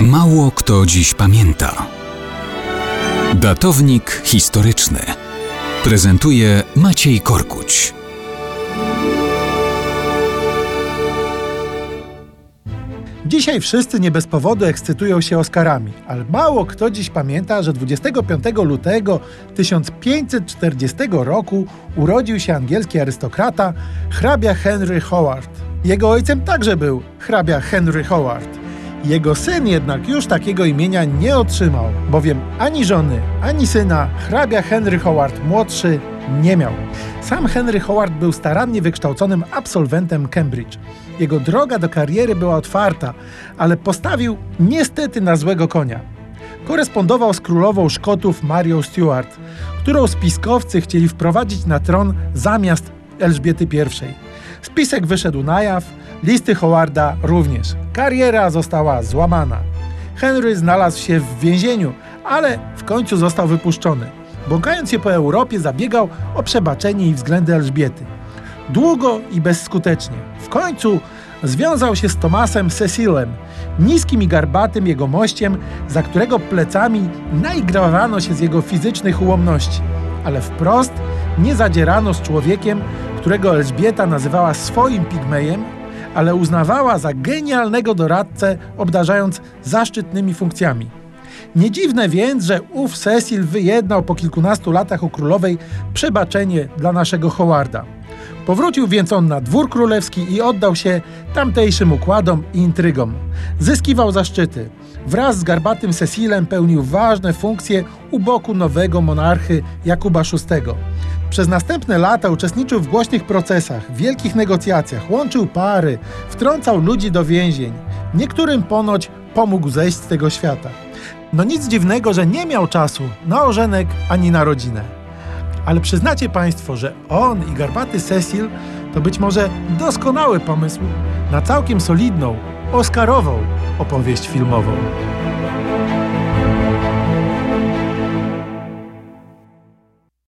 Mało kto dziś pamięta. Datownik historyczny prezentuje Maciej Korkuć. Dzisiaj wszyscy nie bez powodu ekscytują się Oscarami, ale mało kto dziś pamięta, że 25 lutego 1540 roku urodził się angielski arystokrata hrabia Henry Howard. Jego ojcem także był hrabia Henry Howard. Jego syn jednak już takiego imienia nie otrzymał, bowiem ani żony, ani syna hrabia Henry Howard młodszy nie miał. Sam Henry Howard był starannie wykształconym absolwentem Cambridge. Jego droga do kariery była otwarta, ale postawił niestety na złego konia. Korespondował z królową Szkotów Marią Stuart, którą spiskowcy chcieli wprowadzić na tron zamiast Elżbiety I. Spisek wyszedł na jaw, listy Howarda również. Kariera została złamana. Henry znalazł się w więzieniu, ale w końcu został wypuszczony. Błąkając się po Europie, zabiegał o przebaczenie i względy Elżbiety. Długo i bezskutecznie. W końcu związał się z Tomasem Cecilem, niskim i garbatym jegomościem, za którego plecami naigrawano się z jego fizycznych ułomności. Ale wprost nie zadzierano z człowiekiem, którego Elżbieta nazywała swoim pigmejem, ale uznawała za genialnego doradcę, obdarzając zaszczytnymi funkcjami. Nie dziwne więc, że ów Cecil wyjednał po kilkunastu latach u królowej przebaczenie dla naszego Howarda. Powrócił więc on na dwór królewski i oddał się tamtejszym układom i intrygom. Zyskiwał zaszczyty. Wraz z garbatym Cecilem pełnił ważne funkcje u boku nowego monarchy Jakuba VI. Przez następne lata uczestniczył w głośnych procesach, wielkich negocjacjach, łączył pary, wtrącał ludzi do więzień. Niektórym ponoć pomógł zejść z tego świata. No nic dziwnego, że nie miał czasu na ożenek ani na rodzinę. Ale przyznacie Państwo, że on i garbaty Cecil to być może doskonały pomysł na całkiem solidną, oscarową opowieść filmową.